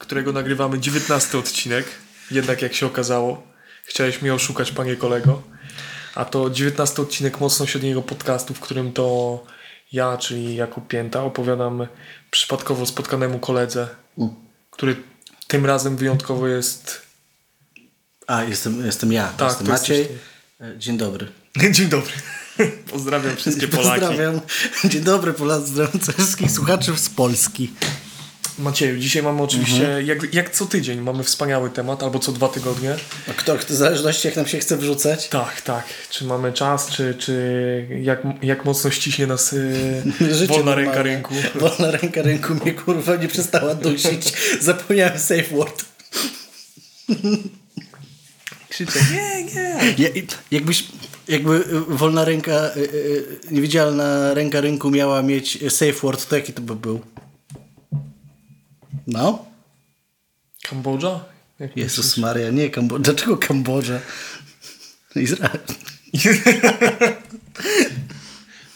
którego nagrywamy 19 odcinek. Jednak jak się okazało, chciałeś mnie oszukać, panie kolego. A to 19 odcinek mocno średniego podcastu, w którym to ja, czyli Jakub Pięta, opowiadam przypadkowo spotkanemu koledze, który tym razem wyjątkowo jest... A, jestem, jestem ja. Tak, jestem Maciej. jesteś E, Dzień dobry. Dzień dobry. Pozdrawiam wszystkie Polaki. Pozdrawiam. Dzień dobry, pozdrawiam wszystkich słuchaczy z Polski. Macieju, dzisiaj mamy oczywiście, Mhm. jak, jak co tydzień, mamy wspaniały temat, albo co dwa tygodnie. A kto, w zależności jak nam się chce wrzucać. Tak, tak. Czy mamy czas, czy, czy jak, jak mocno ściśnie nas yy, wolna ręka rynku. Wolna ręka rynku mnie kurwa nie przestała dusić. Zapomniałem safe word. Krzyczę, nie, nie. Ja, jakbyś, jakby y, wolna ręka, y, y, niewidzialna ręka rynku miała mieć safe word, to jaki to by był? No? Kambodża? Jak Jezus Maria, nie Kambodża. Dlaczego Kambodża? Izrael.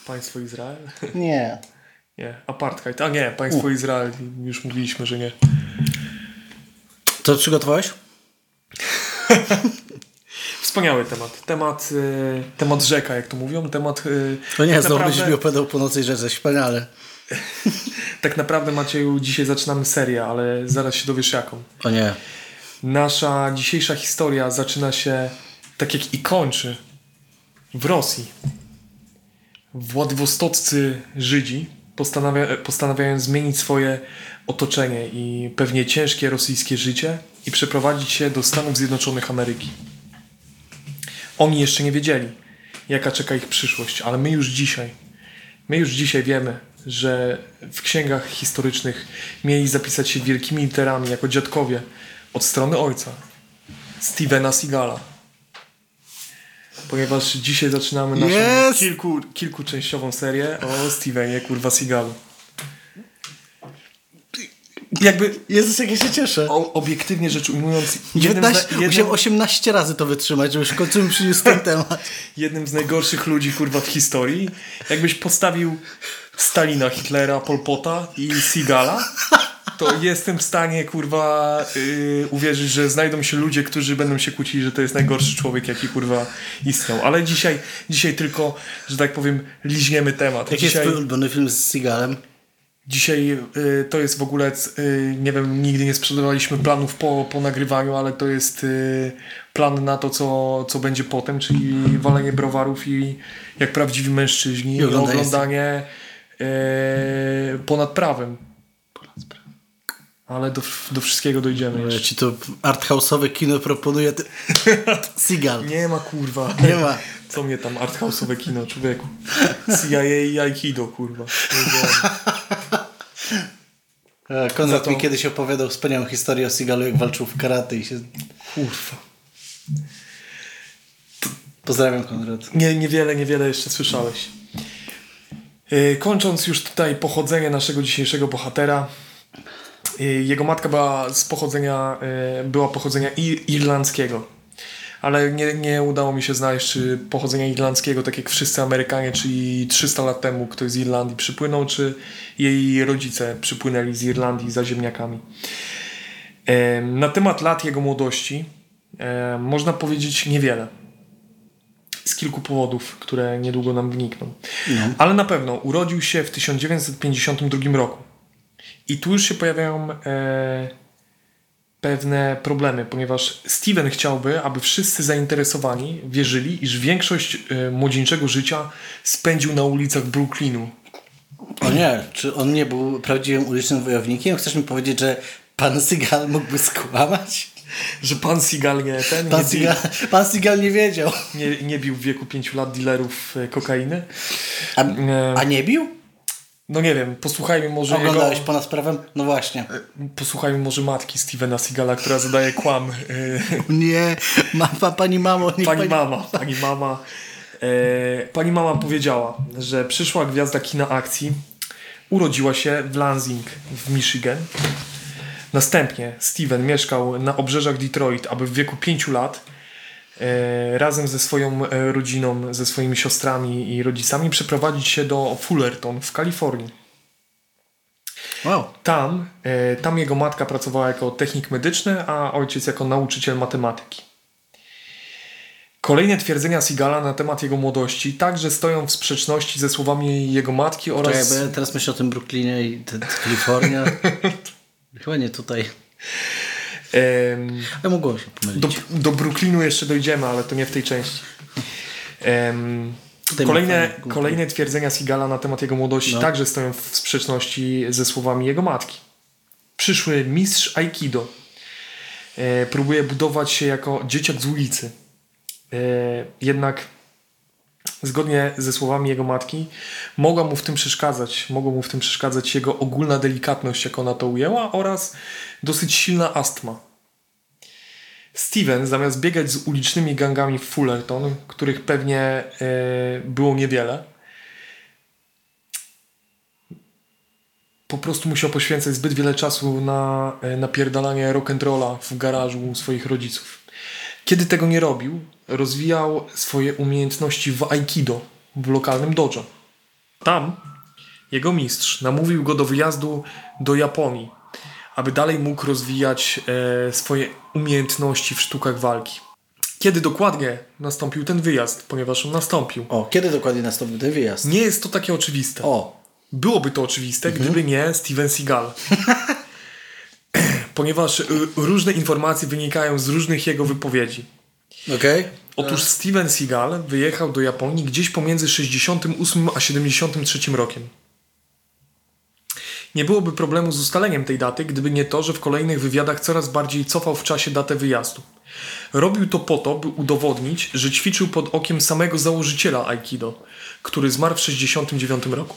Państwo Izrael? Nie. Nie, apartheid. A nie, państwo Izrael. Już mówiliśmy, że nie. To przygotowałeś? Wspaniały temat. Temat, yy, temat rzeka, jak to mówią. Temat. Yy, To nie, tak znowu będziesz mi naprawdę, opowiadał po nocy rzeczy, wspaniale. Tak naprawdę, Macieju, dzisiaj zaczynamy serię, ale zaraz się dowiesz jaką. O nie. Nasza dzisiejsza historia zaczyna się tak jak i kończy w Rosji. Władywostoccy Żydzi postanawia, postanawiają zmienić swoje otoczenie i pewnie ciężkie rosyjskie życie i przeprowadzić się do Stanów Zjednoczonych Ameryki. Oni jeszcze nie wiedzieli, jaka czeka ich przyszłość, ale my już dzisiaj, my już dzisiaj wiemy, że w księgach historycznych mieli zapisać się wielkimi literami jako dziadkowie od strony ojca, Stevena Seagala. Ponieważ dzisiaj zaczynamy naszą Jest! kilku, kilkuczęściową serię o Stevenie kurwa Seagalu. Jakby Jezus, jak ja się cieszę. o, obiektywnie rzecz ujmując, jednym, 19, z, jednym, Musiałem 18 razy to wytrzymać, żeby w końcu mi przyniósł ten temat. jednym z najgorszych ludzi kurwa w historii. Jakbyś postawił Stalina, Hitlera, Polpota i Seagala, to jestem w stanie kurwa yy, uwierzyć, że znajdą się ludzie, którzy będą się kłócili, że to jest najgorszy człowiek, jaki kurwa istniał. Ale dzisiaj, dzisiaj tylko, że tak powiem, liźniemy temat. Jaki jest dzisiaj, twój ulubiony film z Seagalem? Dzisiaj y, to jest w ogóle, y, nie wiem, nigdy nie sprzedawaliśmy planów po, po nagrywaniu, ale to jest y, plan na to, co, co będzie potem, czyli walenie browarów i jak prawdziwi mężczyźni I i oglądanie oglądanie y, ponad prawem. Ale do, do wszystkiego dojdziemy Ja jeszcze. ci to arthouse'owe kino proponuje. Ty... Seagal. Nie ma kurwa. Nie ma. Co mnie tam, arthouse'owe kino, człowieku. CIA i Aikido, kurwa. E, Konrad to- mi kiedyś opowiadał wspaniałą historię o Seagalu, jak walczył w karate i się... Kurwa. Pozdrawiam, Konrad. Nie, niewiele, niewiele jeszcze słyszałeś. Yy, Kończąc już tutaj pochodzenie naszego dzisiejszego bohatera. yy, Jego matka była z pochodzenia, yy, była pochodzenia ir- irlandzkiego. Ale nie, nie udało mi się znaleźć, czy pochodzenia irlandzkiego, tak jak wszyscy Amerykanie, czyli 300 lat temu ktoś z Irlandii przypłynął, czy jej rodzice przypłynęli z Irlandii za ziemniakami. Na temat lat jego młodości można powiedzieć niewiele z kilku powodów, które niedługo nam wnikną. Ale na pewno urodził się w 1952 roku. I tu już się pojawiają e, pewne problemy, ponieważ Steven chciałby, aby wszyscy zainteresowani wierzyli, iż większość e, młodzieńczego życia spędził na ulicach Brooklynu. O nie, czy on nie był prawdziwym ulicznym wojownikiem? Chcesz mi powiedzieć, że pan Seagal mógłby skłamać? Że pan Seagal nie ten, Pan nie, bił, Seagal, pan Seagal nie wiedział. nie, nie bił w wieku 5 lat dealerów e, kokainy. A, E, a nie bił? no nie wiem, posłuchajmy może jego... Oglądałeś ponad prawem? No właśnie. Posłuchajmy może matki Stevena Seagala, która zadaje kłam. e, Nie, ma, pa, pani mamo, nie Pani mama, pani mama. E, pani mama powiedziała, że przyszła gwiazda kina akcji urodziła się w Lansing w Michigan. Następnie Steven mieszkał na obrzeżach Detroit, aby w wieku 5 lat e, razem ze swoją e, rodziną, ze swoimi siostrami i rodzicami przeprowadzić się do Fullerton w Kalifornii. Wow. Tam, e, tam jego matka pracowała jako technik medyczny, a ojciec jako nauczyciel matematyki. Kolejne twierdzenia Sigala na temat jego młodości także stoją w sprzeczności ze słowami jego matki Czekaj, oraz... bo ja teraz myślę o tym Brooklynie i Kalifornia. Chyba nie tutaj. em, Ja mogło się pomylić. do, do Brooklynu jeszcze dojdziemy, ale to nie w tej części. Tutaj kolejne, kolejne twierdzenia Sigala na temat jego młodości No. także stoją w sprzeczności ze słowami jego matki. Przyszły mistrz Aikido e, próbuje budować się jako dzieciak z ulicy. E, jednak zgodnie ze słowami jego matki mogła mu w tym przeszkadzać. Mogła mu w tym przeszkadzać jego ogólna delikatność, jak ona to ujęła, oraz dosyć silna astma. Steven, zamiast biegać z ulicznymi gangami w Fullerton, których pewnie e, było niewiele, po prostu musiał poświęcać zbyt wiele czasu na e, napierdalanie rock'n'rolla w garażu swoich rodziców. Kiedy tego nie robił, rozwijał swoje umiejętności w Aikido w lokalnym dojo. Tam jego mistrz namówił go do wyjazdu do Japonii, aby dalej mógł rozwijać e, swoje umiejętności w sztukach walki. Kiedy dokładnie nastąpił ten wyjazd, ponieważ on nastąpił? O, kiedy dokładnie nastąpił ten wyjazd? Nie jest to takie oczywiste. O, Byłoby to oczywiste, gdyby nie Steven Seagal. Ponieważ y, różne informacje wynikają z różnych jego wypowiedzi. Okej. Otóż Steven Seagal wyjechał do Japonii gdzieś pomiędzy 68 a 73 rokiem. Nie byłoby problemu z ustaleniem tej daty, gdyby nie to, że w kolejnych wywiadach coraz bardziej cofał w czasie datę wyjazdu. Robił to po to, by udowodnić, że ćwiczył pod okiem samego założyciela Aikido, który zmarł w 69 roku.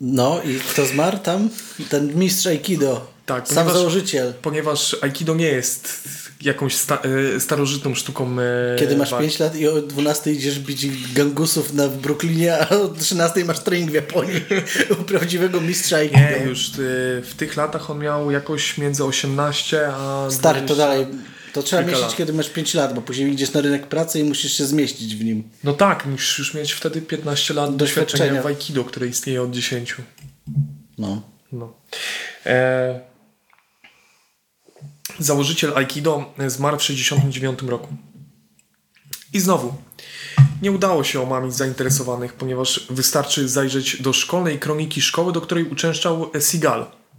No i kto zmarł tam? Ten mistrz Aikido. Tak, Sam ponieważ- założyciel. Ponieważ Aikido nie jest jakąś sta- e, starożytną sztuką. e, Kiedy masz walki. 5 lat i o 12 idziesz bić gangusów na w Brooklynie, a o 13 masz trening w Japonii u prawdziwego mistrza Aikido. Nie, już e, w tych latach on miał jakoś między 18 a. Stary, to 20. dalej. To trzeba mieścić, lat. kiedy masz 5 lat, bo później idziesz na rynek pracy i musisz się zmieścić w nim. No tak, musisz już mieć wtedy 15 lat Doświadczenia. doświadczenia w Aikido, które istnieje od 10. No. No. E, założyciel Aikido zmarł w 69 roku. I znowu, nie udało się omamić zainteresowanych, ponieważ wystarczy zajrzeć do szkolnej kroniki szkoły, do której uczęszczał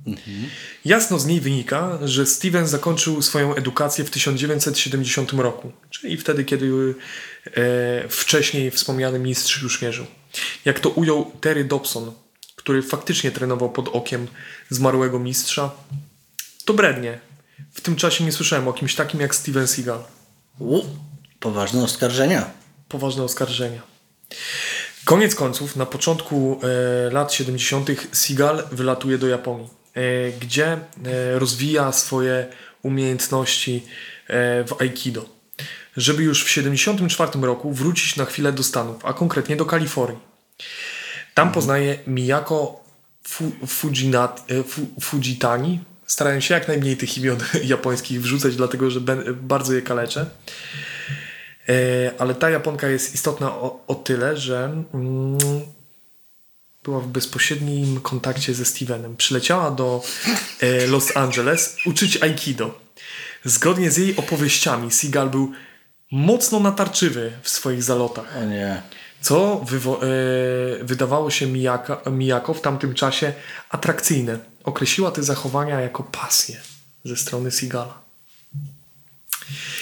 Seagal. Jasno z niej wynika, że Steven zakończył swoją edukację w 1970 roku, czyli wtedy, kiedy e, wcześniej wspomniany mistrz już mierzył. Jak to ujął Terry Dobson, który faktycznie trenował pod okiem zmarłego mistrza, to brednie. W tym czasie nie słyszałem o kimś takim jak Steven Seagal. U, poważne oskarżenia. Poważne oskarżenia. Koniec końców, na początku e, lat 70. Seagal wylatuje do Japonii, gdzie e, rozwija swoje umiejętności e, w Aikido. Żeby już w 74 roku wrócić na chwilę do Stanów, a konkretnie do Kalifornii. Tam poznaje Miyako Fu, Fujinat, e, Fu, Fujitani. Starałem się jak najmniej tych imion japońskich wrzucać, dlatego że bardzo je kaleczę. E, ale ta Japonka jest istotna o, o tyle, że mm, była w bezpośrednim kontakcie ze Stevenem. Przyleciała do e, Los Angeles uczyć Aikido. Zgodnie z jej opowieściami, Seagal był mocno natarczywy w swoich zalotach. O nie. Co wywo- e, wydawało się Miyako w tamtym czasie atrakcyjne. Określiła te zachowania jako pasję ze strony Seagala.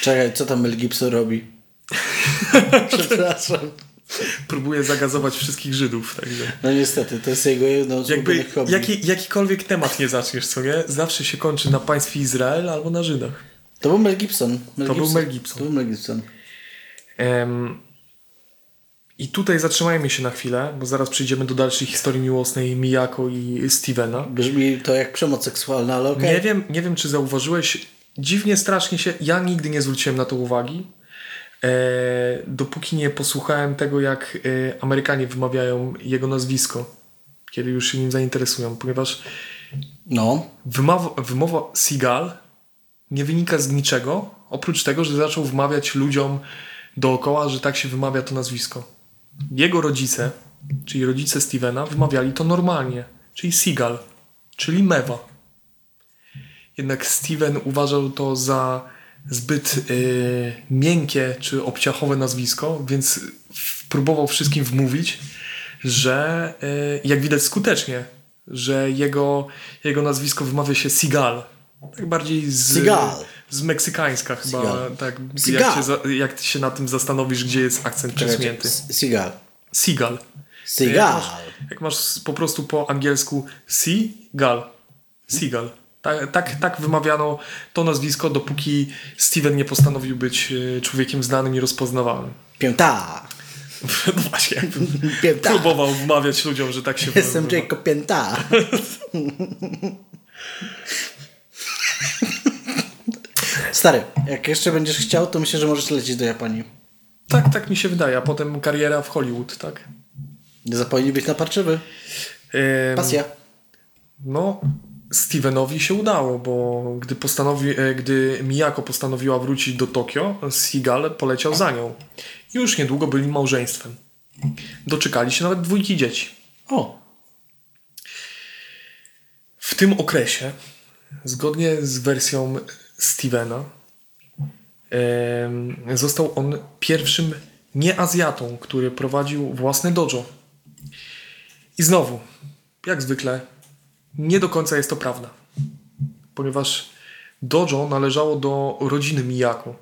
Czekaj, co tam Mel Gibson robi? Przepraszam. Próbuje zagazować wszystkich Żydów. Także. No niestety, to jest jego jedno z Jakby hobby. jaki, jakikolwiek temat nie zaczniesz, co nie? Zawsze się kończy na państwie Izrael albo na Żydach. To był Mel Gibson. Mel To był Mel Gibson. To był Mel Gibson. Em, I tutaj zatrzymajmy się na chwilę, bo zaraz przejdziemy do dalszej historii miłosnej Miyako i Stevena. Brzmi to jak przemoc seksualna, ale okej. Nie, wiem, nie wiem, czy zauważyłeś, dziwnie strasznie się, ja nigdy nie zwróciłem na to uwagi, dopóki nie posłuchałem tego, jak e, Amerykanie wymawiają jego nazwisko, kiedy już się nim zainteresują, ponieważ No. wymowa, wymowa Seagal nie wynika z niczego, oprócz tego, że zaczął wmawiać ludziom dookoła, że tak się wymawia to nazwisko. Jego rodzice, czyli rodzice Stevena, wymawiali to normalnie, czyli Seagal, czyli Mewa. Jednak Steven uważał to za zbyt y, miękkie czy obciachowe nazwisko, więc próbował wszystkim wmówić, że y, jak widać skutecznie, że jego, jego nazwisko wymawia się Seagal. Tak bardziej z, z meksykańska chyba. Tak, jak, się, za- jak się na tym zastanowisz, gdzie jest akcent przesunięty. Seagal. Seagal. Jak Seagal. masz, jak masz po prostu po angielsku Seagal. Seagal. Tak, tak, tak wymawiano to nazwisko, dopóki Steven nie postanowił być e, człowiekiem znanym i rozpoznawalnym. Pięta. No właśnie, jakbym Pięta. próbował wmawiać ludziom, że tak się Jestem wymawia. Jacob Pięta. Stary, jak jeszcze będziesz chciał, to myślę, że możesz lecieć do Japonii. Tak, tak mi się wydaje, a potem kariera w Hollywood, tak? Nie zapomnij być naparczywy. Pasja. No, Stevenowi się udało, bo gdy, postanowi, e, gdy Miyako postanowiła wrócić do Tokio, Seagal poleciał za nią. I już niedługo byli małżeństwem. Doczekali się nawet dwójki dzieci. O, W tym okresie, zgodnie z wersją Stevena, został on pierwszym nieazjatą, który prowadził własne dojo. I znowu, jak zwykle, nie do końca jest to prawda. Ponieważ dojo należało do rodziny Miyako.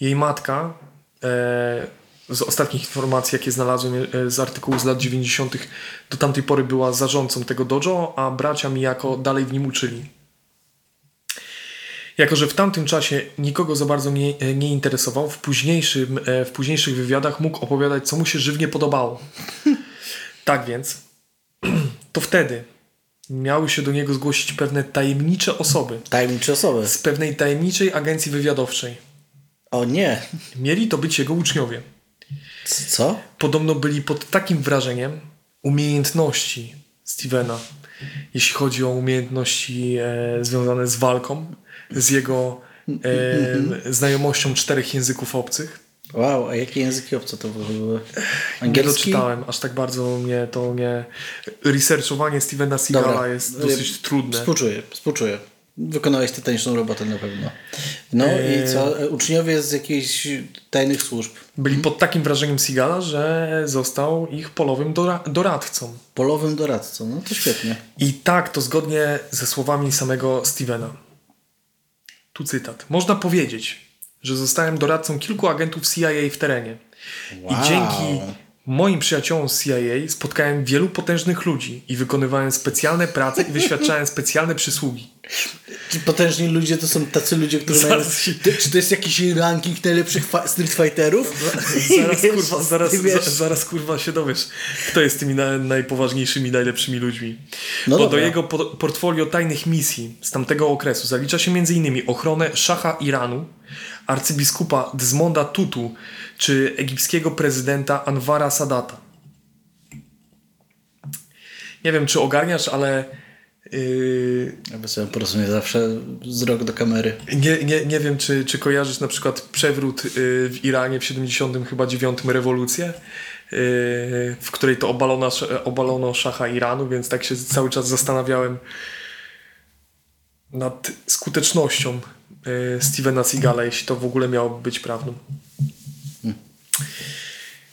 Jej matka, e, z ostatnich informacji, jakie znalazłem e, z artykułu z lat 90., do tamtej pory była zarządcą tego dojo, a bracia Miyako dalej w nim uczyli. Jako, że w tamtym czasie nikogo za bardzo nie, e, nie interesował, w, późniejszym, e, w późniejszych wywiadach mógł opowiadać, co mu się żywnie podobało. tak więc, to wtedy miały się do niego zgłosić pewne tajemnicze osoby tajemnicze osoby. z pewnej tajemniczej agencji wywiadowczej. O nie. Mieli to być jego uczniowie. Co? Podobno byli pod takim wrażeniem umiejętności Stevena, jeśli chodzi o umiejętności e, związane z walką, z jego e, znajomością czterech języków obcych. Wow, a jakie języki obce to były? Nie Angielski? doczytałem, aż tak bardzo mnie to nie... Researchowanie Stevena Seagala jest dosyć trudne. Współczuję, współczuję. Wykonałeś tytaniczną robotę na pewno. No Eee. i co? E, Uczniowie z jakichś tajnych służb. Byli pod takim wrażeniem Seagala, że został ich polowym dora- doradcą. Polowym doradcą. No to świetnie. I tak to zgodnie ze słowami samego Stevena. Tu cytat. Można powiedzieć, że zostałem doradcą kilku agentów CIA w terenie. Wow. I dzięki moim przyjaciołom z CIA spotkałem wielu potężnych ludzi i wykonywałem specjalne prace i wyświadczałem specjalne przysługi. Ci potężni ludzie to są tacy ludzie, którzy mają... Zaraz się- Ty, czy to jest jakiś ranking najlepszych fa- street fighterów? Zaraz, Wiesz, kurwa, zaraz, za, zaraz kurwa się dowiesz, kto jest tymi na, najpoważniejszymi, najlepszymi ludźmi. No Bo do dobra. jego po, portfolio tajnych misji z tamtego okresu zalicza się m.in. ochronę szacha Iranu, arcybiskupa Dzmonda Tutu czy egipskiego prezydenta Anwara Sadata. Nie wiem, czy ogarniasz, ale yy, Ja sobie porozumie zawsze wzrok do kamery. nie, nie, nie wiem, czy, czy kojarzysz na przykład przewrót y, w Iranie w 79 chyba 9 rewolucję, y, w której to obalono, obalono szacha Iranu, więc tak się cały czas zastanawiałem nad skutecznością Stevena Seagala, jeśli to w ogóle miałoby być prawdą.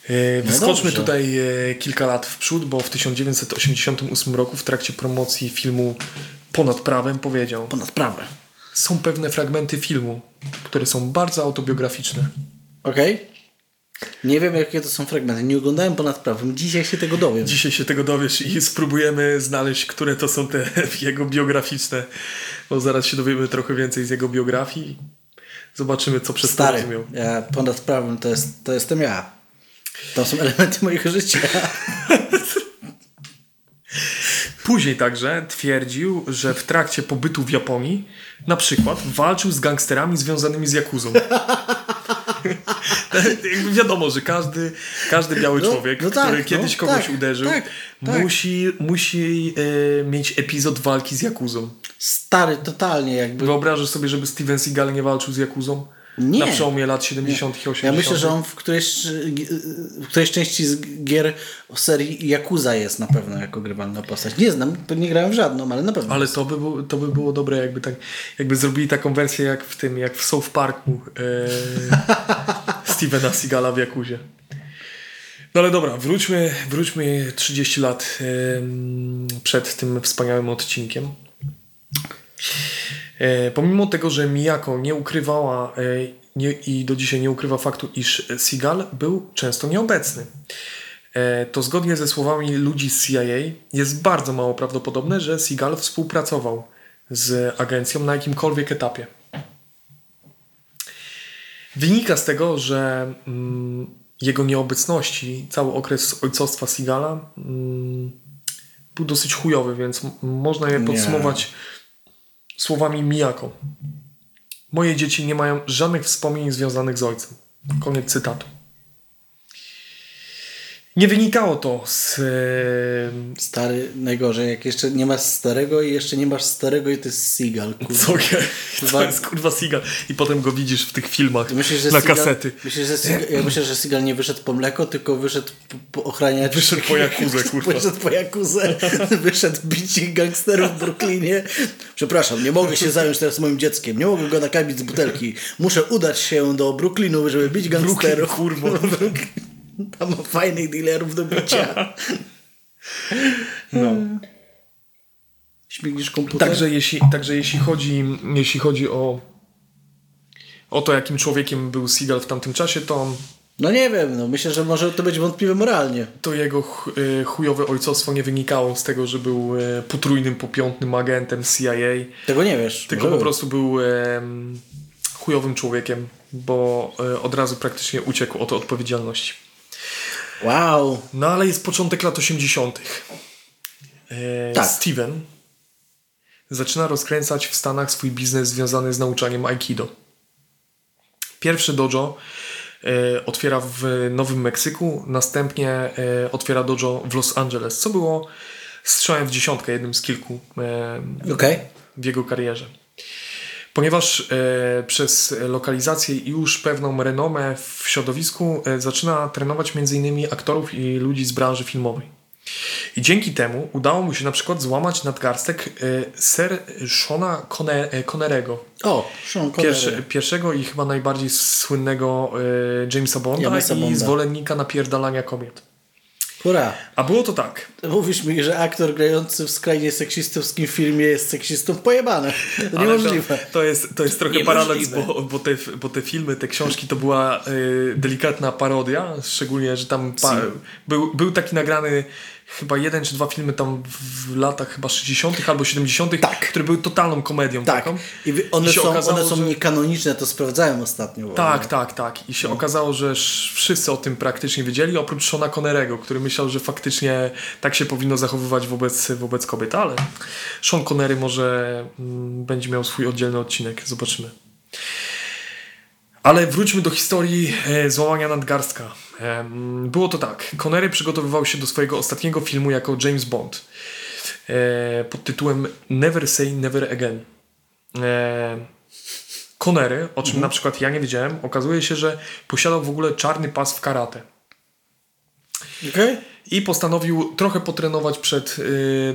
Y, Wyskoczmy dobrze. tutaj y, kilka lat w przód, bo w 1988 roku w trakcie promocji filmu Ponad prawem powiedział Ponad prawem. są pewne fragmenty filmu, które są bardzo autobiograficzne. Okej? Nie wiem, jakie to są fragmenty. Nie oglądałem ponad prawem. Dzisiaj się tego dowiem. Dzisiaj się tego dowiesz i spróbujemy znaleźć, które to są te jego biograficzne, bo zaraz się dowiemy trochę więcej z jego biografii. Zobaczymy, co przez Stary, rozumiał. ja ponad prawem to, jest, to jestem ja. To są elementy mojego życia. Później także twierdził, że w trakcie pobytu w Japonii na przykład walczył z gangsterami związanymi z Jakuzą. Wiadomo, że każdy, każdy biały No, człowiek, no tak, który no, kiedyś kogoś tak, uderzył, tak, tak. musi, musi e, mieć epizod walki z Jakuzą. Stary, totalnie jakby. Wyobrażasz sobie, żeby Steven Seagal nie walczył z Jakuzą? Nie. Na przełomie lat 70 i 80 Ja myślę, że on w którejś, w którejś części z gier serii Yakuza jest na pewno jako grywalna postać. Nie znam, nie grałem w żadną, ale na pewno. Ale to by, było, to by było dobre, jakby tak, jakby zrobili taką wersję jak w tym, jak w South Parku e, Stevena Seagala w Jakuzie. No ale dobra, wróćmy, wróćmy 30 lat em, przed tym wspaniałym odcinkiem. E, pomimo tego, że Miyako nie ukrywała e, nie, i do dzisiaj nie ukrywa faktu, iż Seagal był często nieobecny, e, to zgodnie ze słowami ludzi z CIA jest bardzo mało prawdopodobne, że Seagal współpracował z agencją na jakimkolwiek etapie. Wynika z tego, że mm, jego nieobecności, cały okres ojcostwa Seagala mm, był dosyć chujowy, więc można je Nie. Słowami Miyako. Moje dzieci nie mają żadnych wspomnień związanych z ojcem. Koniec cytatu. Nie wynikało to z. Stary, najgorzej, jak jeszcze nie masz starego i jeszcze nie masz starego i to jest Seagal, kurwa. Co je? To jest kurwa Seagal. I potem go widzisz w tych filmach Myślisz, że na Seagal, kasety. Myślisz, że Seagal, ja myślę, że Seagal nie wyszedł po mleko, tylko wyszedł po, po ochraniać... Wyszedł po Jakuzę, kurwa. Wyszedł po Jakuzę. wyszedł bić gangsterów w Brooklynie. Przepraszam, nie mogę się zająć teraz moim dzieckiem. Nie mogę go nakarmić z butelki. Muszę udać się do Brooklynu, żeby bić gangsterów. kurwo. Tam ma fajnych dealerów do bicia. No. Śmignisz komputer? Także jeśli, także jeśli chodzi, jeśli chodzi o, o to, jakim człowiekiem był Seagal w tamtym czasie, to, No nie wiem, no myślę, że może to być wątpliwe moralnie. to jego ch- y, chujowe ojcostwo nie wynikało z tego, że był y, potrójnym, popiątnym agentem CIA, Tego nie wiesz. tylko po prostu był chujowym człowiekiem, bo y, od razu praktycznie uciekł od odpowiedzialności. Wow. No ale jest początek lat 80. E, Tak. Steven zaczyna rozkręcać w Stanach swój biznes związany z nauczaniem Aikido. Pierwszy dojo e, otwiera w Nowym Meksyku, następnie e, otwiera dojo w Los Angeles, co było strzałem w dziesiątkę, jednym z kilku e, Okej. w jego karierze. Ponieważ e, przez lokalizację i już pewną renomę w środowisku e, zaczyna trenować m.in. aktorów i ludzi z branży filmowej. I dzięki temu udało mu się na przykład złamać nadgarstek e, ser Shona Conne- Connerego. O, Sean Connery. Pierwsze, pierwszego i chyba najbardziej słynnego Jamesa Bonda Jamesa i Bonda. zwolennika napierdalania kobiet. Hurra. A było to tak. Mówisz mi, że aktor grający w skrajnie seksistowskim filmie jest seksistą pojebane. To Ale niemożliwe. To, to, jest, to jest trochę Niemożliwe. paradoks, bo, bo, te, bo te filmy, te książki to była y, delikatna parodia, szczególnie, że tam pa, był, był taki nagrany chyba jeden czy dwa filmy tam w latach chyba 60. albo 70., Tak. które były totalną komedią Tak. taką. I one, I są, okazało, one są że- niekanoniczne, to sprawdzałem ostatnio. Tak, tak, tak. I się okazało, że sz- wszyscy o tym praktycznie wiedzieli, oprócz Shona Connerego, który myślał, że faktycznie tak się powinno zachowywać wobec, wobec kobiet, ale Sean Connery może mm, będzie miał swój oddzielny odcinek, zobaczymy. Ale wróćmy do historii e, złamania nadgarstka. Było to tak. Connery przygotowywał się do swojego ostatniego filmu jako James Bond e, pod tytułem Never Say Never Again. E, Connery, o czym na przykład ja nie wiedziałem, okazuje się, że posiadał w ogóle czarny pas w karate. Okej? I postanowił trochę potrenować przed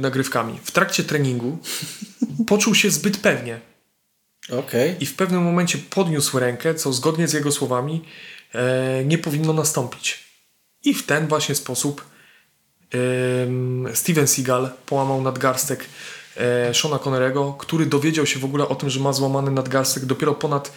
nagrywkami. W trakcie treningu poczuł się zbyt pewnie Okej. i w pewnym momencie podniósł rękę, co zgodnie z jego słowami e, nie powinno nastąpić. I w ten właśnie sposób em, Steven Seagal połamał nadgarstek e, Shona Connerego, który dowiedział się w ogóle o tym, że ma złamany nadgarstek dopiero ponad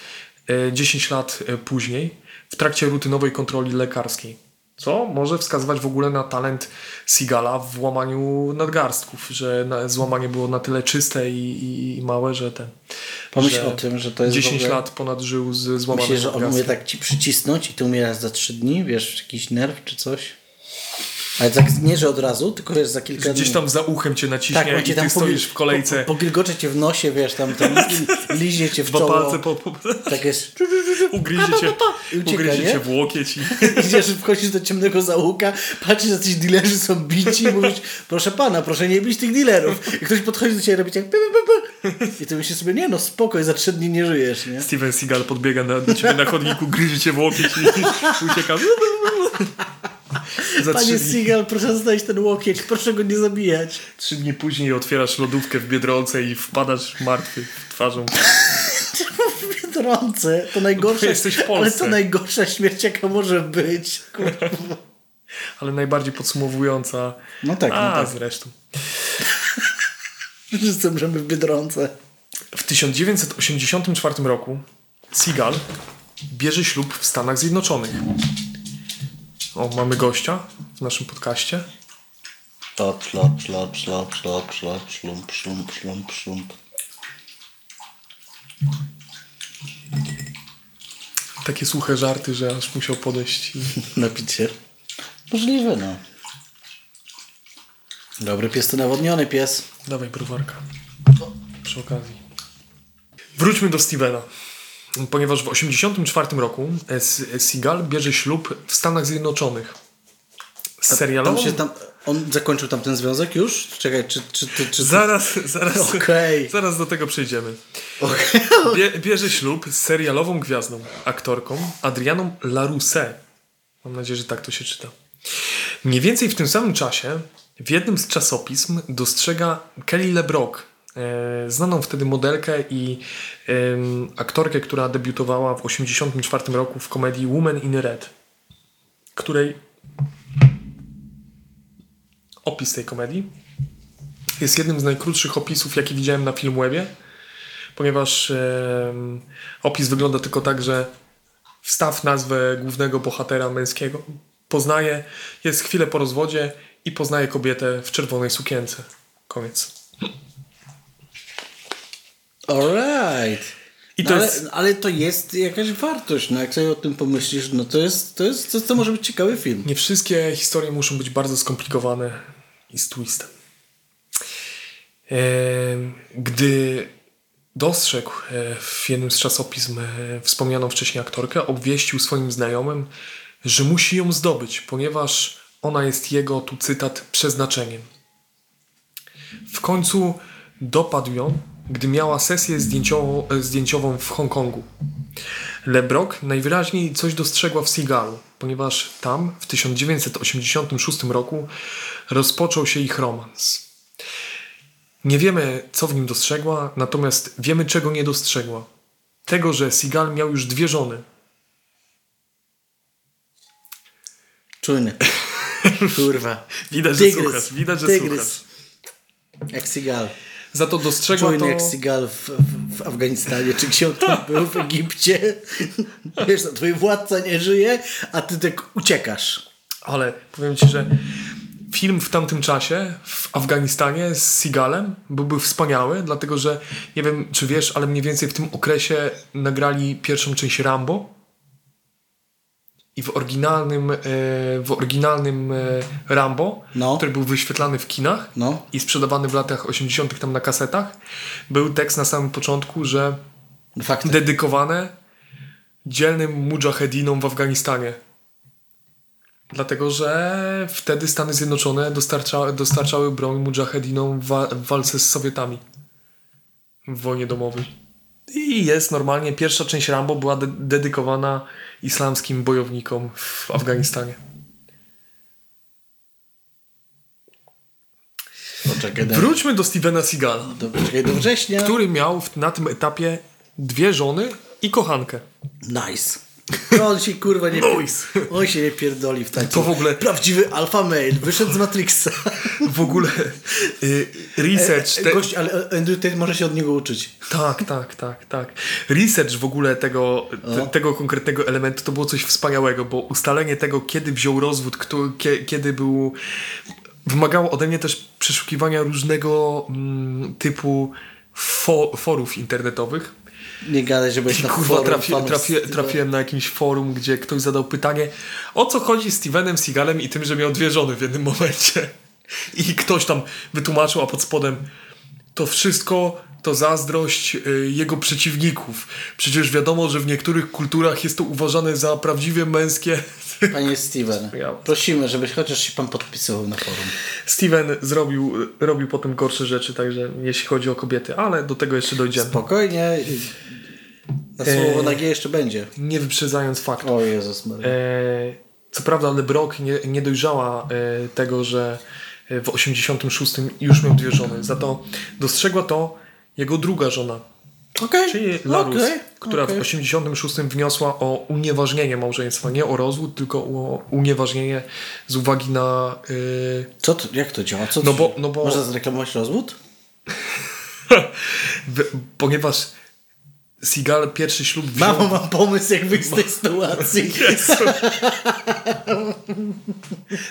e, 10 lat e, później w trakcie rutynowej kontroli lekarskiej. Co może wskazywać w ogóle na talent Seagala w łamaniu nadgarstków, że złamanie było na tyle czyste i, i, i małe, że ten. Pomyśl że o tym, że to jest 10 w ogóle... lat ponad żył z złamanym Myślisz, że on umie tak ci przycisnąć i ty umierasz za trzy dni? Wiesz, jakiś nerw czy coś? Ale tak nie, że od razu, tylko wiesz, za kilka Gdzieś tam za uchem cię naciśnie Tak, i cię ty tam stoisz w kolejce. Po, pogilgocze cię w nosie, wiesz, tam, tam lizie cię w Dwa czoło. palce po, po, Tak jest. ugryzie cię, I ucieka, ugryzie nie? cię w łokieć i Idziesz, wchodzisz do ciemnego załuka, patrzysz, jacyś dealerzy są bici i mówisz, proszę pana, proszę nie bić tych dealerów. I ktoś podchodzi do ciebie i robi tak, pi. I ty myślisz sobie, nie no, spokoj, za trzy dni nie żyjesz, nie? Steven Seagal podbiega na, do ciebie na chodniku, gryzie cię w łokieć i ucieka. Za Panie dni, Seagal, proszę znaleźć ten łokieć, proszę go nie zabijać. trzy dni później otwierasz lodówkę w Biedronce i wpadasz martwy twarzą. W Biedronce, to najgorsza, jesteś w ale Polsce. to najgorsza śmierć, jaka może być. Kurwa. Ale najbardziej podsumowująca. No tak, no A, tak. zresztą. Wszyscy umrzemy w Biedronce. W 1984 roku Seagal bierze ślub w Stanach Zjednoczonych. O, mamy gościa w naszym podcaście. Szlop, szlop, szlop, szlop, szlop, szlop, szlump, szlump, szlump, szlump. Takie suche żarty, że aż musiał podejść. I... Napić się. Możliwe, no. Dobry pies to nawodniony pies. Dawaj browarka. Przy okazji. Wróćmy do Stevena. Ponieważ w 1984 roku S- Seagal bierze ślub w Stanach Zjednoczonych. Z Tam serialową... się tam, on zakończył tam ten związek już? Czekaj, czy... czy, czy, czy Zaraz, zaraz, Okej. zaraz do tego przejdziemy. Okej. Bie, bierze ślub z serialową gwiazdą, aktorką Adrianą Larousse. Mam nadzieję, że tak to się czyta. Mniej więcej w tym samym czasie w jednym z czasopism dostrzega Kelly LeBrock, e, znaną wtedy modelkę i aktorkę, która debiutowała w 1984 roku w komedii Woman in Red, której opis tej komedii jest jednym z najkrótszych opisów, jaki widziałem na Filmwebie, ponieważ opis wygląda tylko tak, że wstaw nazwę głównego bohatera męskiego, poznaje, jest chwilę po rozwodzie i poznaje kobietę w czerwonej sukience. Koniec. Alright. I No to ale, jest- ale to jest jakaś wartość, no jak sobie o tym pomyślisz, no to jest, to jest, to, to może być ciekawy film. Nie wszystkie historie muszą być bardzo skomplikowane i z twistem. Em, Gdy dostrzegł e, w jednym z czasopism e, wspomnianą wcześniej aktorkę, obwieścił swoim znajomym, że musi ją zdobyć, ponieważ ona jest jego, tu cytat, przeznaczeniem. W końcu dopadł ją, gdy miała sesję zdjęciową, e, zdjęciową w Hongkongu. LeBrock najwyraźniej coś dostrzegła w Seagalu, ponieważ tam w 1986 roku rozpoczął się ich romans. Nie wiemy, co w nim dostrzegła, natomiast wiemy, czego nie dostrzegła. Tego, że Seagal miał już dwie żony. Czujny. Kurwa. Widać, że Tygrys. słuchasz. Widać, że Tygrys. słuchasz. Jak Seagal. Za to dostrzegła Czujny to... jak Seagal w, w, w Afganistanie, czy gdzie on tam był, w Egipcie. Wiesz, no, twój władca nie żyje, a ty tak uciekasz. Ale powiem ci, że film w tamtym czasie w Afganistanie z Seagalem byłby wspaniały, dlatego że nie wiem, czy wiesz, ale mniej więcej w tym okresie nagrali pierwszą część Rambo. I w oryginalnym, e, w oryginalnym e, Rambo, No. który był wyświetlany w kinach No. i sprzedawany w latach 80. tam na kasetach, był tekst na samym początku, że Fakty. dedykowane dzielnym mujahedinom w Afganistanie. Dlatego, że wtedy Stany Zjednoczone dostarcza, dostarczały broń mujahedinom w, wa- w walce z Sowietami w wojnie domowej. I jest normalnie, pierwsza część Rambo była de- dedykowana islamskim bojownikom w Afganistanie. Poczekaj, do, Wróćmy do Stevena Seagala, do, poczekaj do września. który miał na tym etapie dwie żony i kochankę. Nice. On się kurwa nie Nice. On się nie pierdoli w takim. To w ogóle- Prawdziwy alfa male. Wyszedł z Matrixa. W ogóle y, research... Te... Gość, ale Andrew Tate może się od niego uczyć. Tak, tak, tak, tak. Research w ogóle tego, te, tego konkretnego elementu to było coś wspaniałego, bo ustalenie tego, kiedy wziął rozwód, kto, kie, kiedy był. wymagało ode mnie też przeszukiwania różnego mm, typu fo, forów internetowych. Nie gadaj, że byłeś na Kurwa, forum trafi, trafi, trafiłem na jakimś forum, gdzie ktoś zadał pytanie, o co chodzi z Stevenem Seagalem i tym, że miał dwie żony w jednym momencie. I ktoś tam wytłumaczył, a pod spodem to wszystko to zazdrość y, jego przeciwników. Przecież wiadomo, że w niektórych kulturach jest to uważane za prawdziwie męskie. Panie Steven, prosimy, żebyś chociaż się pan podpisywał na forum. Steven zrobił, robił potem gorsze rzeczy, także jeśli chodzi o kobiety, ale do tego jeszcze dojdziemy. Spokojnie. Słowo Eee. na G jeszcze będzie. Nie wyprzedzając faktu. O Jezus Maria. E, co prawda LeBrock nie, nie dojrzała e, tego, że e, w 86 już miał dwie żony. Za to dostrzegła to jego druga żona, Okej, czyli Larus, okej, która okej. w 86 wniosła o unieważnienie małżeństwa. Nie o rozwód, tylko o unieważnienie z uwagi na... e, Co to, jak to działa? Co No bo- no bo- Można zreklamować rozwód? ponieważ Seagal pierwszy ślub wziął... Mamo, mam pomysł, jak wyjść z tej sytuacji. Jezu.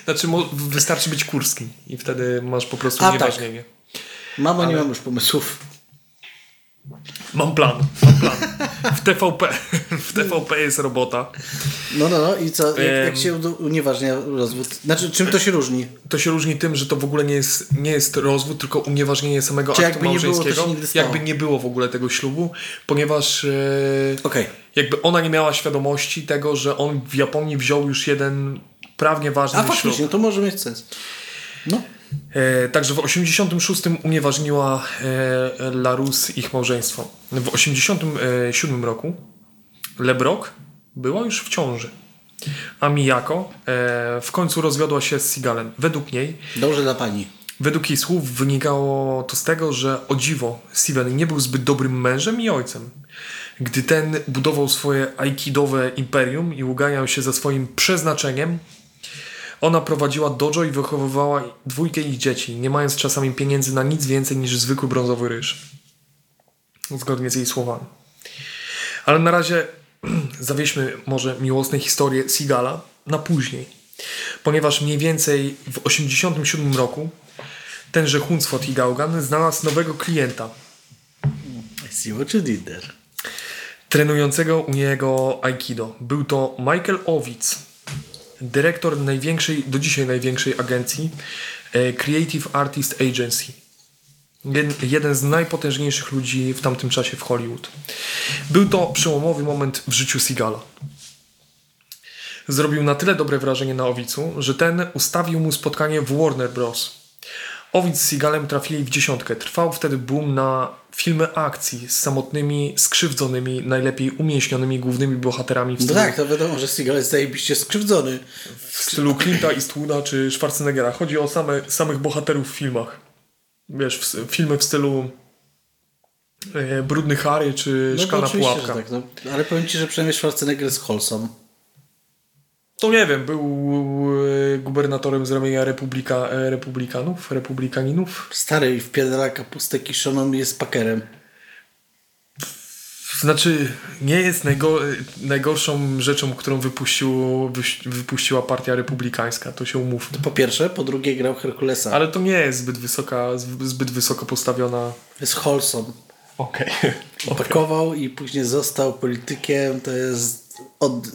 Znaczy, wystarczy być kurskim i wtedy masz po prostu A, tak. unieważnienie. Mamo, nie mam już pomysłów. Mam plan, mam plan. W TVP, w TVP jest robota. No, no, no. I co? Jak, jak się unieważnia rozwód? Znaczy, czym to się różni? To się różni tym, że to w ogóle nie jest, nie jest rozwód, tylko unieważnienie samego Czy aktu jakby nie było, to się małżeńskiego. nigdy stało? jakby nie było w ogóle tego ślubu, ponieważ e, Okej. jakby ona nie miała świadomości tego, że on w Japonii wziął już jeden prawnie ważny A ślub. faktycznie, to może mieć sens. No. E, także w 86 unieważniła e, Larus ich małżeństwo. W 87 roku LeBrock była już w ciąży. A Miyako e, w końcu rozwiodła się z Seagalem. Według niej, Dobrze dla pani. według jej słów wynikało to z tego, że o dziwo Steven nie był zbyt dobrym mężem i ojcem. Gdy ten budował swoje aikidowe imperium i uganiał się za swoim przeznaczeniem, ona prowadziła dojo i wychowywała dwójkę ich dzieci, nie mając czasami pieniędzy na nic więcej niż zwykły brązowy ryż. Zgodnie z jej słowami. Ale na razie zawieźmy może miłosne historie Sigala na później. Ponieważ mniej więcej w 87 roku tenże Hunsford i Gaugan znalazł nowego klienta, I see what you did there. trenującego u niego Aikido. Był to Michael Owic, dyrektor największej, do dzisiaj największej agencji e, Creative Artist Agency. Jeden, z najpotężniejszych ludzi w tamtym czasie w Hollywood. Był to przełomowy moment w życiu Seagala. Zrobił na tyle dobre wrażenie na Owicu, że ten ustawił mu spotkanie w Warner Bros. Owic z Seagalem trafili w dziesiątkę. Trwał wtedy boom na filmy akcji z samotnymi, skrzywdzonymi, najlepiej umięśnionymi głównymi bohaterami w No stylu, tak, to wiadomo, że Seagal jest zajebiście skrzywdzony. w stylu Clint'a Eastwooda czy Schwarzeneggera. Chodzi o same, samych bohaterów w filmach. Wiesz, w, filmy w stylu e, Brudny Harry czy No Szklana Pułapka. tak, no. Ale powiem Ci, że przynajmniej Schwarzenegger jest wholesome. To nie wiem, był e, gubernatorem z ramienia Republika, e, Republikanów, Republikaninów. Stary i wpierdala kapustę kiszoną jest pakerem. Znaczy, nie jest najgo, najgorszą rzeczą, którą wypuściła partia republikańska, to się umówmy. Po pierwsze, po drugie grał Herkulesa. Ale to nie jest zbyt wysoka, zbyt wysoko postawiona. Jest wholesome. Okej. Pakował i później został politykiem. To jest od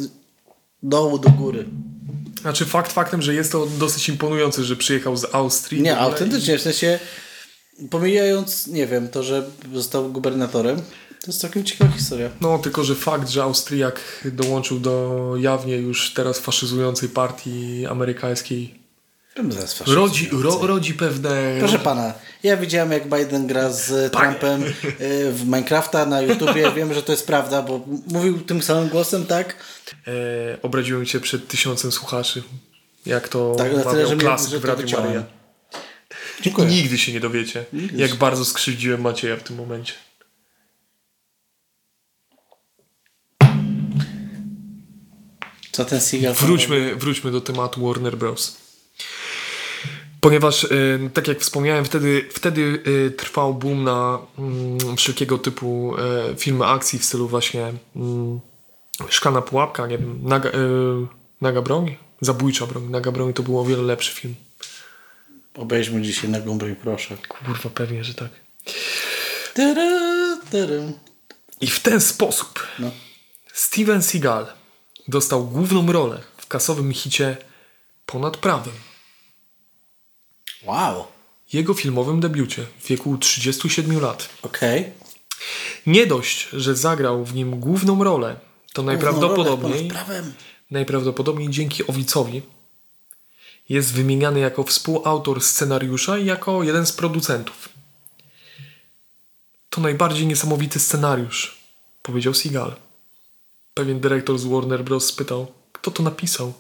dołu do góry. Znaczy, fakt faktem, że jest to dosyć imponujące, że przyjechał z Austrii. Nie, autentycznie, w sensie pomijając, nie wiem, to, że został gubernatorem, to jest całkiem ciekawa historia. i- No, tylko że fakt, że Austriak dołączył do jawnie już teraz faszyzującej partii amerykańskiej? Rodzi, ro, rodzi pewne. Proszę pana, ja widziałem jak Biden gra z Trumpem y, w Minecrafta na YouTubie. Wiem, że to jest prawda, bo mówił tym samym głosem, tak? E, obraziłem cię przed tysiącem słuchaczy. Jak to Tak, mawiał że mnie- klasyk że w Radiu. Maryja. Dziękuję. Nigdy się nie dowiecie, Nigdy jak się. bardzo skrzywdziłem Macieja w tym momencie. Co ten Seagal... Wróćmy, wróćmy do tematu Warner Bros. Ponieważ, y, tak jak wspomniałem, wtedy, wtedy y, trwał boom na mm, wszelkiego typu y, filmy akcji w stylu właśnie mm, Szklana Pułapka, nie wiem, Naga, naga Broń, Zabójcza Broń. Naga Broń to był o wiele lepszy film. Obejrzmy dzisiaj na i proszę. Kurwa, pewnie, że tak. I w ten sposób No. Steven Seagal dostał główną rolę w kasowym hicie Ponad prawem. Wow. Jego filmowym debiucie w wieku 37 lat. Okej. Nie dość, że zagrał w nim główną rolę, to najprawdopodobniej, Ponad prawem. najprawdopodobniej dzięki Owicowi jest wymieniany jako współautor scenariusza i jako jeden z producentów. To najbardziej niesamowity scenariusz, powiedział Seagal. Pewien dyrektor z Warner Bros. spytał, kto to napisał.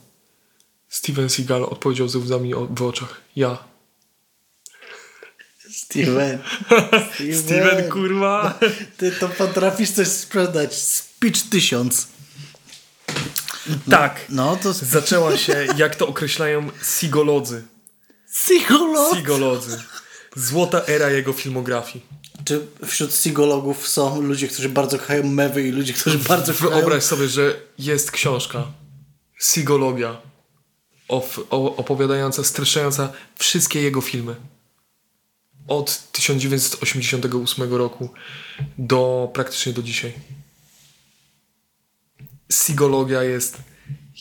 Steven Seagal odpowiedział ze łzami w oczach. Ja. Steven. Steven, kurwa. Ty to potrafisz coś sprzedać. Speech 1000. tak. No to... Zaczęła się, jak to określają, Seagalodzy. Psycholog. Seagalodzy. Złota era jego filmografii. Czy wśród sigologów są ludzie, którzy bardzo kochają mewy i ludzie, którzy bardzo kochają... Wyobraź sobie, że jest książka Sigologia of, o, opowiadająca, streszczająca wszystkie jego filmy. Od 1988 roku do praktycznie do dzisiaj. Sigologia jest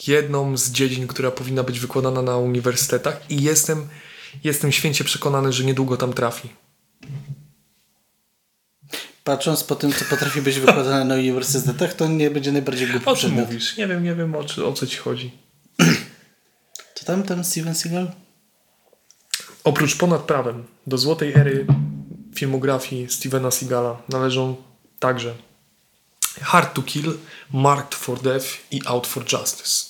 jedną z dziedzin, która powinna być wykładana na uniwersytetach i jestem, jestem święcie przekonany, że niedługo tam trafi. Patrząc po tym, co potrafi być wykładane na uniwersytetach, to nie będzie najbardziej głupi O czym mówisz? Nie wiem, nie wiem o, czy- o co ci chodzi. Co tam ten Steven Seagal? Oprócz ponad prawem do złotej ery filmografii Stevena Seagala należą także Hard to Kill, Marked for Death i Out for Justice.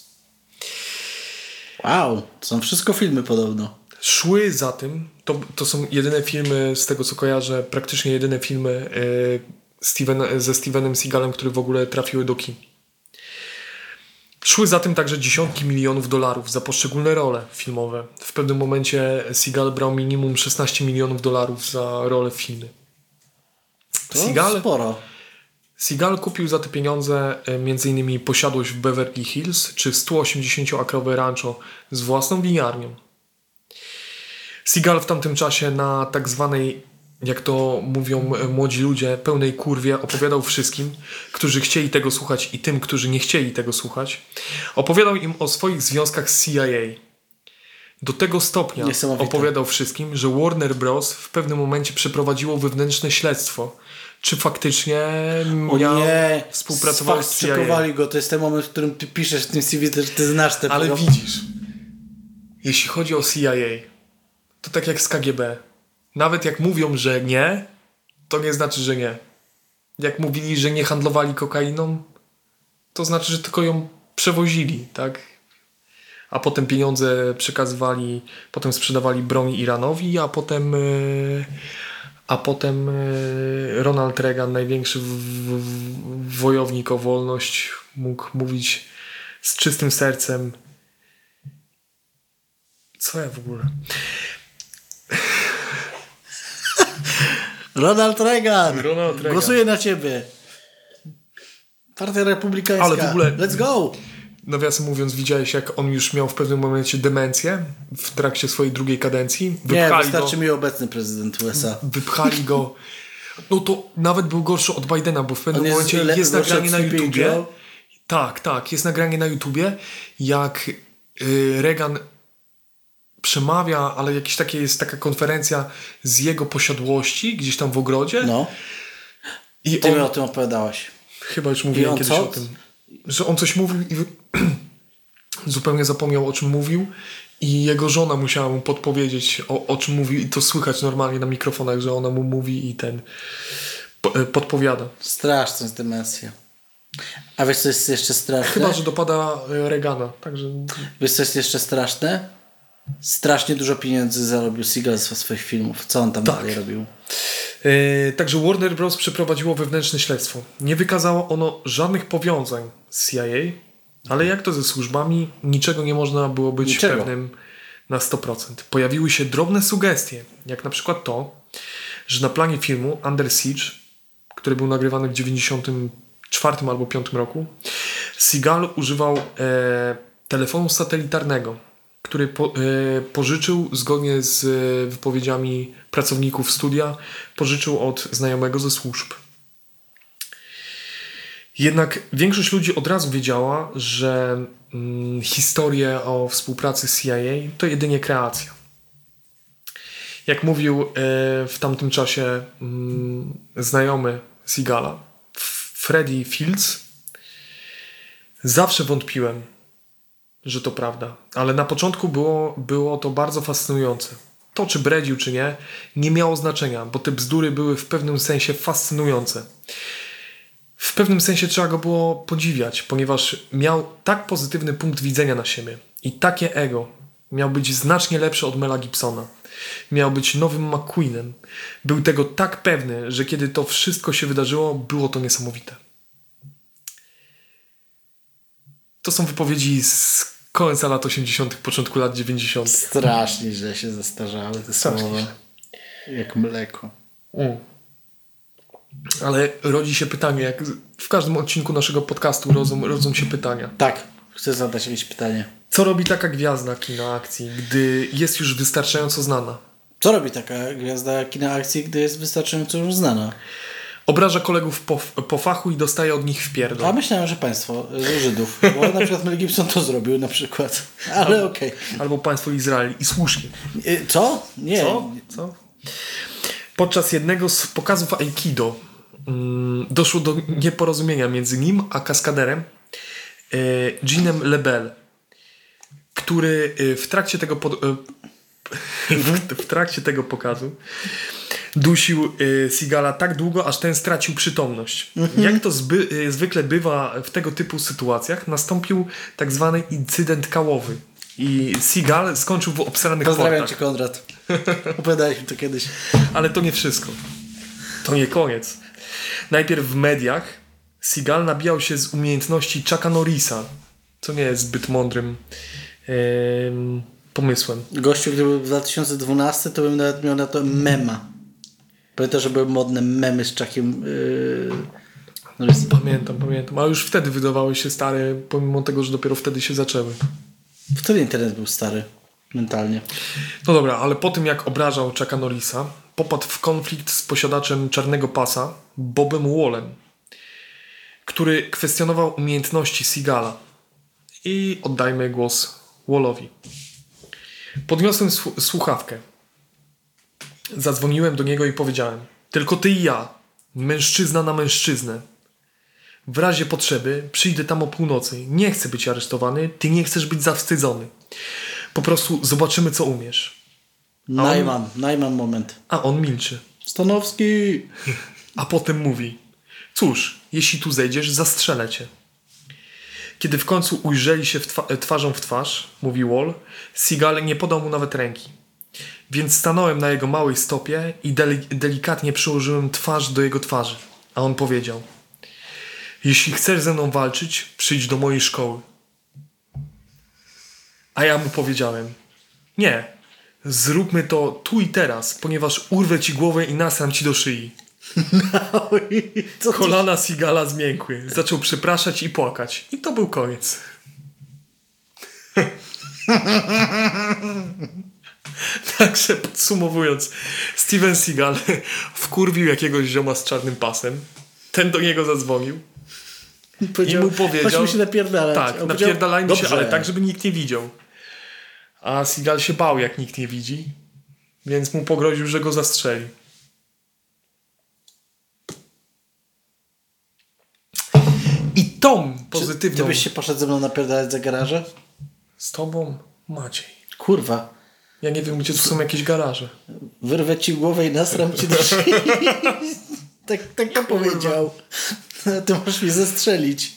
Wow, to są wszystko filmy podobno. Szły za tym, to, to są jedyne filmy, z tego co kojarzę, praktycznie jedyne filmy e, Steven, ze Stevenem Seagalem, które w ogóle trafiły do kin. Szły za tym także dziesiątki milionów dolarów za poszczególne role filmowe. W pewnym momencie Seagal brał minimum 16 milionów dolarów za rolę w filmie. To Seagal, sporo. Seagal kupił za te pieniądze e, m.in. posiadłość w Beverly Hills czy 180-akrowe rancho z własną winiarnią. Seagal w tamtym czasie na tak zwanej, jak to mówią młodzi ludzie, pełnej kurwie opowiadał wszystkim, którzy chcieli tego słuchać i tym, którzy nie chcieli tego słuchać. Opowiadał im o swoich związkach z CIA. Do tego stopnia opowiadał wszystkim, że Warner Bros. w pewnym momencie przeprowadziło wewnętrzne śledztwo. Czy faktycznie O miał, nie, współpracował z CIA? Go, to jest ten moment, w którym ty piszesz w tym CV, że ty znasz te Ale widzisz, jeśli chodzi o CIA, to tak jak z KGB. Nawet jak mówią, że nie, to nie znaczy, że nie. Jak mówili, że nie handlowali kokainą, to znaczy, że tylko ją przewozili, tak? A potem pieniądze przekazywali, potem sprzedawali broń Iranowi, a potem, e, a potem e, Ronald Reagan, największy wojownik o wolność, mógł mówić z czystym sercem. Co ja w ogóle? Ronald Reagan! Ronald Reagan. Głosuję na ciebie. Partia Republikańska. Ale w ogóle- Let's go! Nawiasem mówiąc, widziałeś, jak on już miał w pewnym momencie demencję w trakcie swojej drugiej kadencji? Nie, Wypchali wystarczy go, mi obecny prezydent USA. wypchali go. No to nawet był gorszy od Bidena, bo w pewnym jest momencie le- jest nagranie na YouTubie. Tak, tak, jest nagranie na YouTubie, jak y, Reagan przemawia, ale jakieś takie jest taka konferencja z jego posiadłości gdzieś tam w ogrodzie. No, I ty on, mi o tym opowiadałaś. Chyba już mówiłem kiedyś co? o tym. Że on coś mówił i zupełnie zapomniał o czym mówił i jego żona musiała mu podpowiedzieć o, o czym mówił i to słychać normalnie na mikrofonach, że ona mu mówi i ten e, podpowiada. Straszna jest demencja. A wiesz co jest jeszcze straszne? Chyba, że dopada e, Reagana, także Wiesz co jest jeszcze straszne? Strasznie dużo pieniędzy zarobił Seagal ze swoich filmów. Co on tam Tak. dalej robił? E, Także Warner Bros. przeprowadziło wewnętrzne śledztwo. Nie wykazało ono żadnych powiązań z CIA, ale jak to ze służbami, niczego nie można było być Niczego. pewnym na 100%. Pojawiły się drobne sugestie, jak na przykład to, że na planie filmu Under Siege, który był nagrywany w 94 albo 5 roku, Seagal używał e, telefonu satelitarnego, który po, e, pożyczył zgodnie z e, wypowiedziami pracowników studia, pożyczył od znajomego ze służb. Jednak większość ludzi od razu wiedziała, że mm, o współpracy z CIA to jedynie kreacja. Jak mówił e, w tamtym czasie mm, znajomy Sigala, Freddy Fields, zawsze wątpiłem, że to prawda, ale na początku było, było to bardzo fascynujące. To, czy bredził, czy nie, nie miało znaczenia, bo te bzdury były w pewnym sensie fascynujące. W pewnym sensie trzeba go było podziwiać, ponieważ miał tak pozytywny punkt widzenia na siebie i takie ego. Miał być znacznie lepszy od Mela Gibsona. Miał być nowym McQueenem. Był tego tak pewny, że kiedy to wszystko się wydarzyło, było to niesamowite. To są wypowiedzi z końca lat 80., początku lat 90. Strasznie źle się zestarzały te słowa. Jak mleko. Mm. Ale rodzi się pytanie, jak w każdym odcinku naszego podcastu rodzą, rodzą się pytania. Tak, chcę zadać jakieś pytanie. Co robi taka gwiazda kina akcji, gdy jest już wystarczająco znana? Co robi taka gwiazda kina akcji, gdy jest wystarczająco już znana? Obraża kolegów po, po fachu i dostaje od nich w pierdol. A myślałem, że państwo, że Żydów. Bo na przykład Mel Gibson to zrobił na przykład. Ale okej. Albo państwo Izrael i słusznie. Okay. Co? Nie. Co? Co? Podczas jednego z pokazów Aikido mm, doszło do nieporozumienia między nim a kaskaderem e, Jeanem Lebel, który e, w trakcie tego pod, e, w, w trakcie tego pokazu dusił y, Sigala tak długo, aż ten stracił przytomność. Jak to zby, y, zwykle bywa w tego typu sytuacjach, nastąpił tak zwany incydent kałowy. I Sigal skończył w obsranych Pozdrawiam portach. cię, Konrad. Opowiadałeś mi to kiedyś. Ale to nie wszystko. To nie koniec. Najpierw w mediach Seagal nabijał się z umiejętności Chucka Norrisa, co nie jest zbyt mądrym em, pomysłem. Gościu, gdyby był w 2012, to bym nawet miał na to mema. Pamiętam, że były modne memy z Chuckiem yy, Norrisem. Pamiętam, pamiętam. Ale już wtedy wydawały się stare, pomimo tego, że dopiero wtedy się zaczęły. Wtedy internet był stary. Mentalnie. No dobra, ale po tym jak obrażał Chucka Norrisa, popadł w konflikt z posiadaczem czarnego pasa, Bobem Wallem, który kwestionował umiejętności Seagala. I oddajmy głos Wallowi. Podniosłem słu- słuchawkę. Zadzwoniłem do niego i powiedziałem: Tylko ty i ja, mężczyzna na mężczyznę. W razie potrzeby przyjdę tam o północy. Nie chcę być aresztowany, ty nie chcesz być zawstydzony. Po prostu zobaczymy, co umiesz. Najman, Najman moment. A on milczy. Stanowski! A potem mówi: Cóż, jeśli tu zejdziesz, zastrzelę cię. Kiedy w końcu ujrzeli się w twa- twarzą w twarz, mówi Wall, Seagal nie podał mu nawet ręki. Więc stanąłem na jego małej stopie i deli- delikatnie przyłożyłem twarz do jego twarzy. A on powiedział: Jeśli chcesz ze mną walczyć, przyjdź do mojej szkoły. A ja mu powiedziałem: Nie, zróbmy to tu i teraz, ponieważ urwę ci głowę i nasram ci do szyi. Co to? Kolana Sigala zmiękły. Zaczął przepraszać i płakać. I to był koniec. Także podsumowując, Steven Seagal wkurwił jakiegoś zioma z czarnym pasem. Ten do niego zadzwonił. I mu powiedział... Chodźmy się napierdalać. Tak, powiedział, napierdalajmy się, ale tak, żeby nikt nie widział. A Seagal się bał, jak nikt nie widzi. Więc mu pogroził, że go zastrzeli. I tą Czy pozytywną... Ty byś się poszedł ze mną napierdalać za garaże? Z tobą, Maciej. Kurwa. Ja nie wiem, gdzie tu są jakieś garaże. Wyrwę ci głowę i nasram ci do szyi. tak, tak to powiedział. Ty możesz mnie zastrzelić.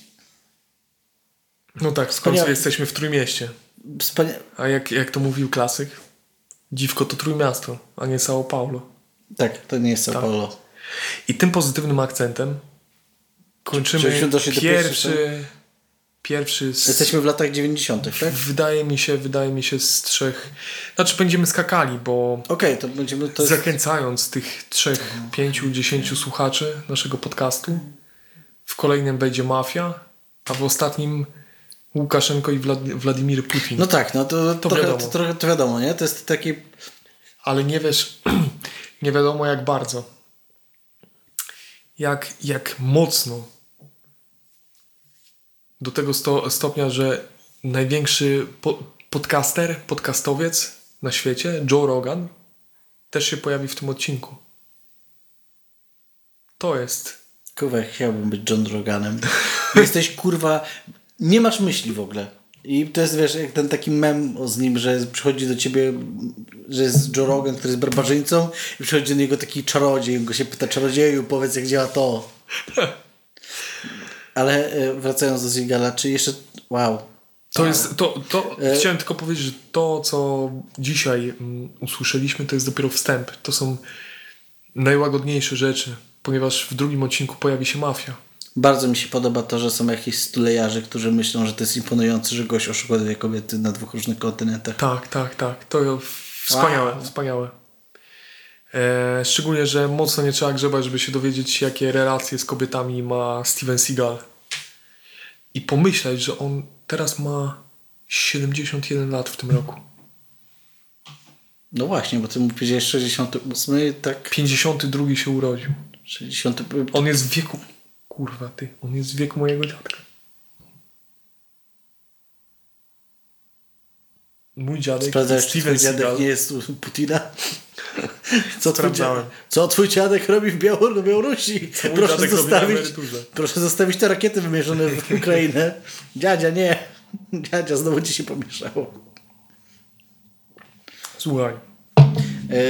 No tak, w końcu jesteśmy w Trójmieście. Wspania... A jak, jak to mówił klasyk? Dziwko to Trójmiasto, a nie São Paulo. Tak, to nie jest São Tak. Paulo. I tym pozytywnym akcentem kończymy pierwszy, pierwszy z, Jesteśmy w latach 90., tak? Okej, wydaje mi się, wydaje mi się z trzech, znaczy będziemy skakali, bo to będziemy... To jest... zachęcając tych trzech, pięciu, dziesięciu słuchaczy naszego podcastu, w kolejnym będzie Mafia, a w ostatnim Łukaszenko i Wład- Władimir Putin. No tak, no to, To trochę, wiadomo. to, trochę to wiadomo, nie? To jest taki... ale nie wiesz, nie wiadomo jak bardzo. Jak, jak mocno Do tego sto, stopnia, że największy po, podcaster, podcastowiec na świecie, Joe Rogan, też się pojawi w tym odcinku. To jest. Kurwa, chciałbym być John Roganem. Jesteś kurwa, nie masz myśli w ogóle. I to jest, wiesz, jak ten taki mem z nim, że przychodzi do ciebie, że jest Joe Rogan, który jest barbarzyńcą i przychodzi do niego taki czarodziej i go się pyta, czarodzieju, powiedz jak działa to. Ale e, wracając do Zigala, czy jeszcze, wow. To jest, to, to chciałem tylko powiedzieć, że to, co dzisiaj mm, usłyszeliśmy, to jest dopiero wstęp. To są najłagodniejsze rzeczy, ponieważ w drugim odcinku pojawi się mafia. Bardzo mi się podoba to, że są jakieś stulejarzy, którzy myślą, że to jest imponujące, że gość oszukał dwie kobiety na dwóch różnych kontynentach. Tak, tak, tak. To wspaniałe, Wow. wspaniałe. E, szczególnie, że mocno nie trzeba grzebać, żeby się dowiedzieć, jakie relacje z kobietami ma Steven Seagal. I pomyśleć, że on teraz ma 71 lat w tym roku. No właśnie, bo ty mu powiedziałeś 68, tak 52 się urodził. 60. On jest w wieku. Kurwa, ty. On jest w wieku mojego dziadka. Mój dziadek. Sprawdzałeś, czy Steven twój dziadek Seagal. nie jest u Putina? Co twój, dziadek, co twój dziadek robi w Białor- Białorusi? Proszę zostawić, proszę zostawić te rakiety wymierzone w Ukrainę. Dziadzia, nie. Dziadzia, znowu ci się pomieszało. Słuchaj. E,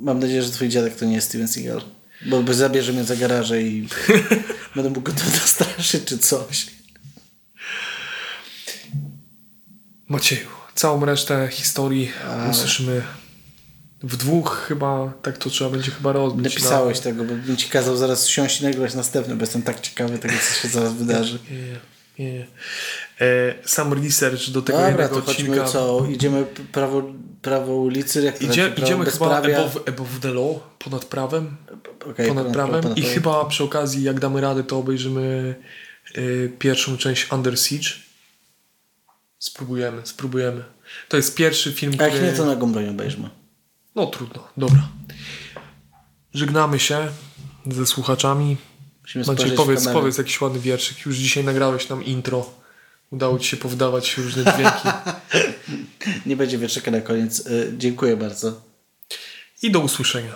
mam nadzieję, że twój dziadek to nie jest Steven Seagal. Bo by zabierze mnie za garażę i będę mógł go to zastraszyć czy coś. Macieju, całą resztę historii usłyszymy w dwóch chyba, tak to trzeba będzie chyba rozbić. Napisałeś tego, bo bym ci kazał zaraz siąść i nagrać następny, bo jestem tak ciekawy tego, co się zaraz wydarzy. Nie, nie, nie. E, sam research do tego Dobra, jednego to chodźmy odcinka. co? Idziemy prawo, prawo ulicy? Jak to Idzie, znaczy, idziemy chyba above, above the law, ponad prawem. Okej, ponad prawem. ponad I chyba przy okazji, jak damy radę, to obejrzymy y, pierwszą część Under Siege. Spróbujemy, spróbujemy. To jest pierwszy film, A jak który... nie, to na Gombroniu obejrzmy. No trudno, dobra. Żegnamy się ze słuchaczami. Musimy Maciej, powiedz, powiedz jakiś ładny wierszyk. Już dzisiaj nagrałeś nam intro. Udało ci się powdawać różne dźwięki. Nie będzie wietrzyka na koniec. Y, dziękuję bardzo. I do usłyszenia.